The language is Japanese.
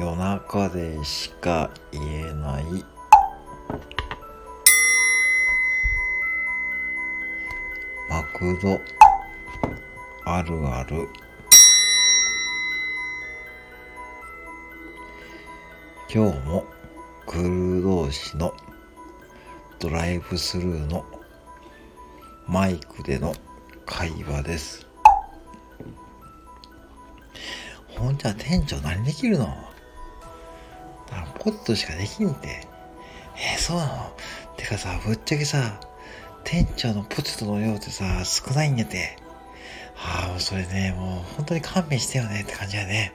夜中でしか言えない。マクド。あるある。今日もクルー同士の。ドライブスルーの。マイクでの会話です。ほんじゃ店長何できるの？コットしかできんて。えー、そうなの？てかさぶっちゃけさ店長のポテトの量ってさ少ないんやて。ああもうそれねもう本当に勘弁してよねって感じやね。